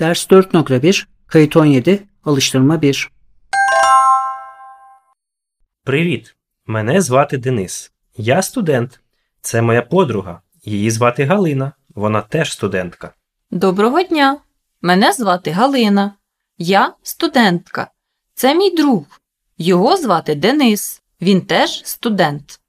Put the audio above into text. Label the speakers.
Speaker 1: Ders 4.1 Kayıt 17 Alıştırma 1
Speaker 2: Привіт! Мене звати Денис. Я студент. Це моя подруга. Її звати Галина. Вона теж студентка.
Speaker 3: Доброго дня! Мене звати Галина. Я студентка. Це мій друг. Його звати Денис. Він теж студент.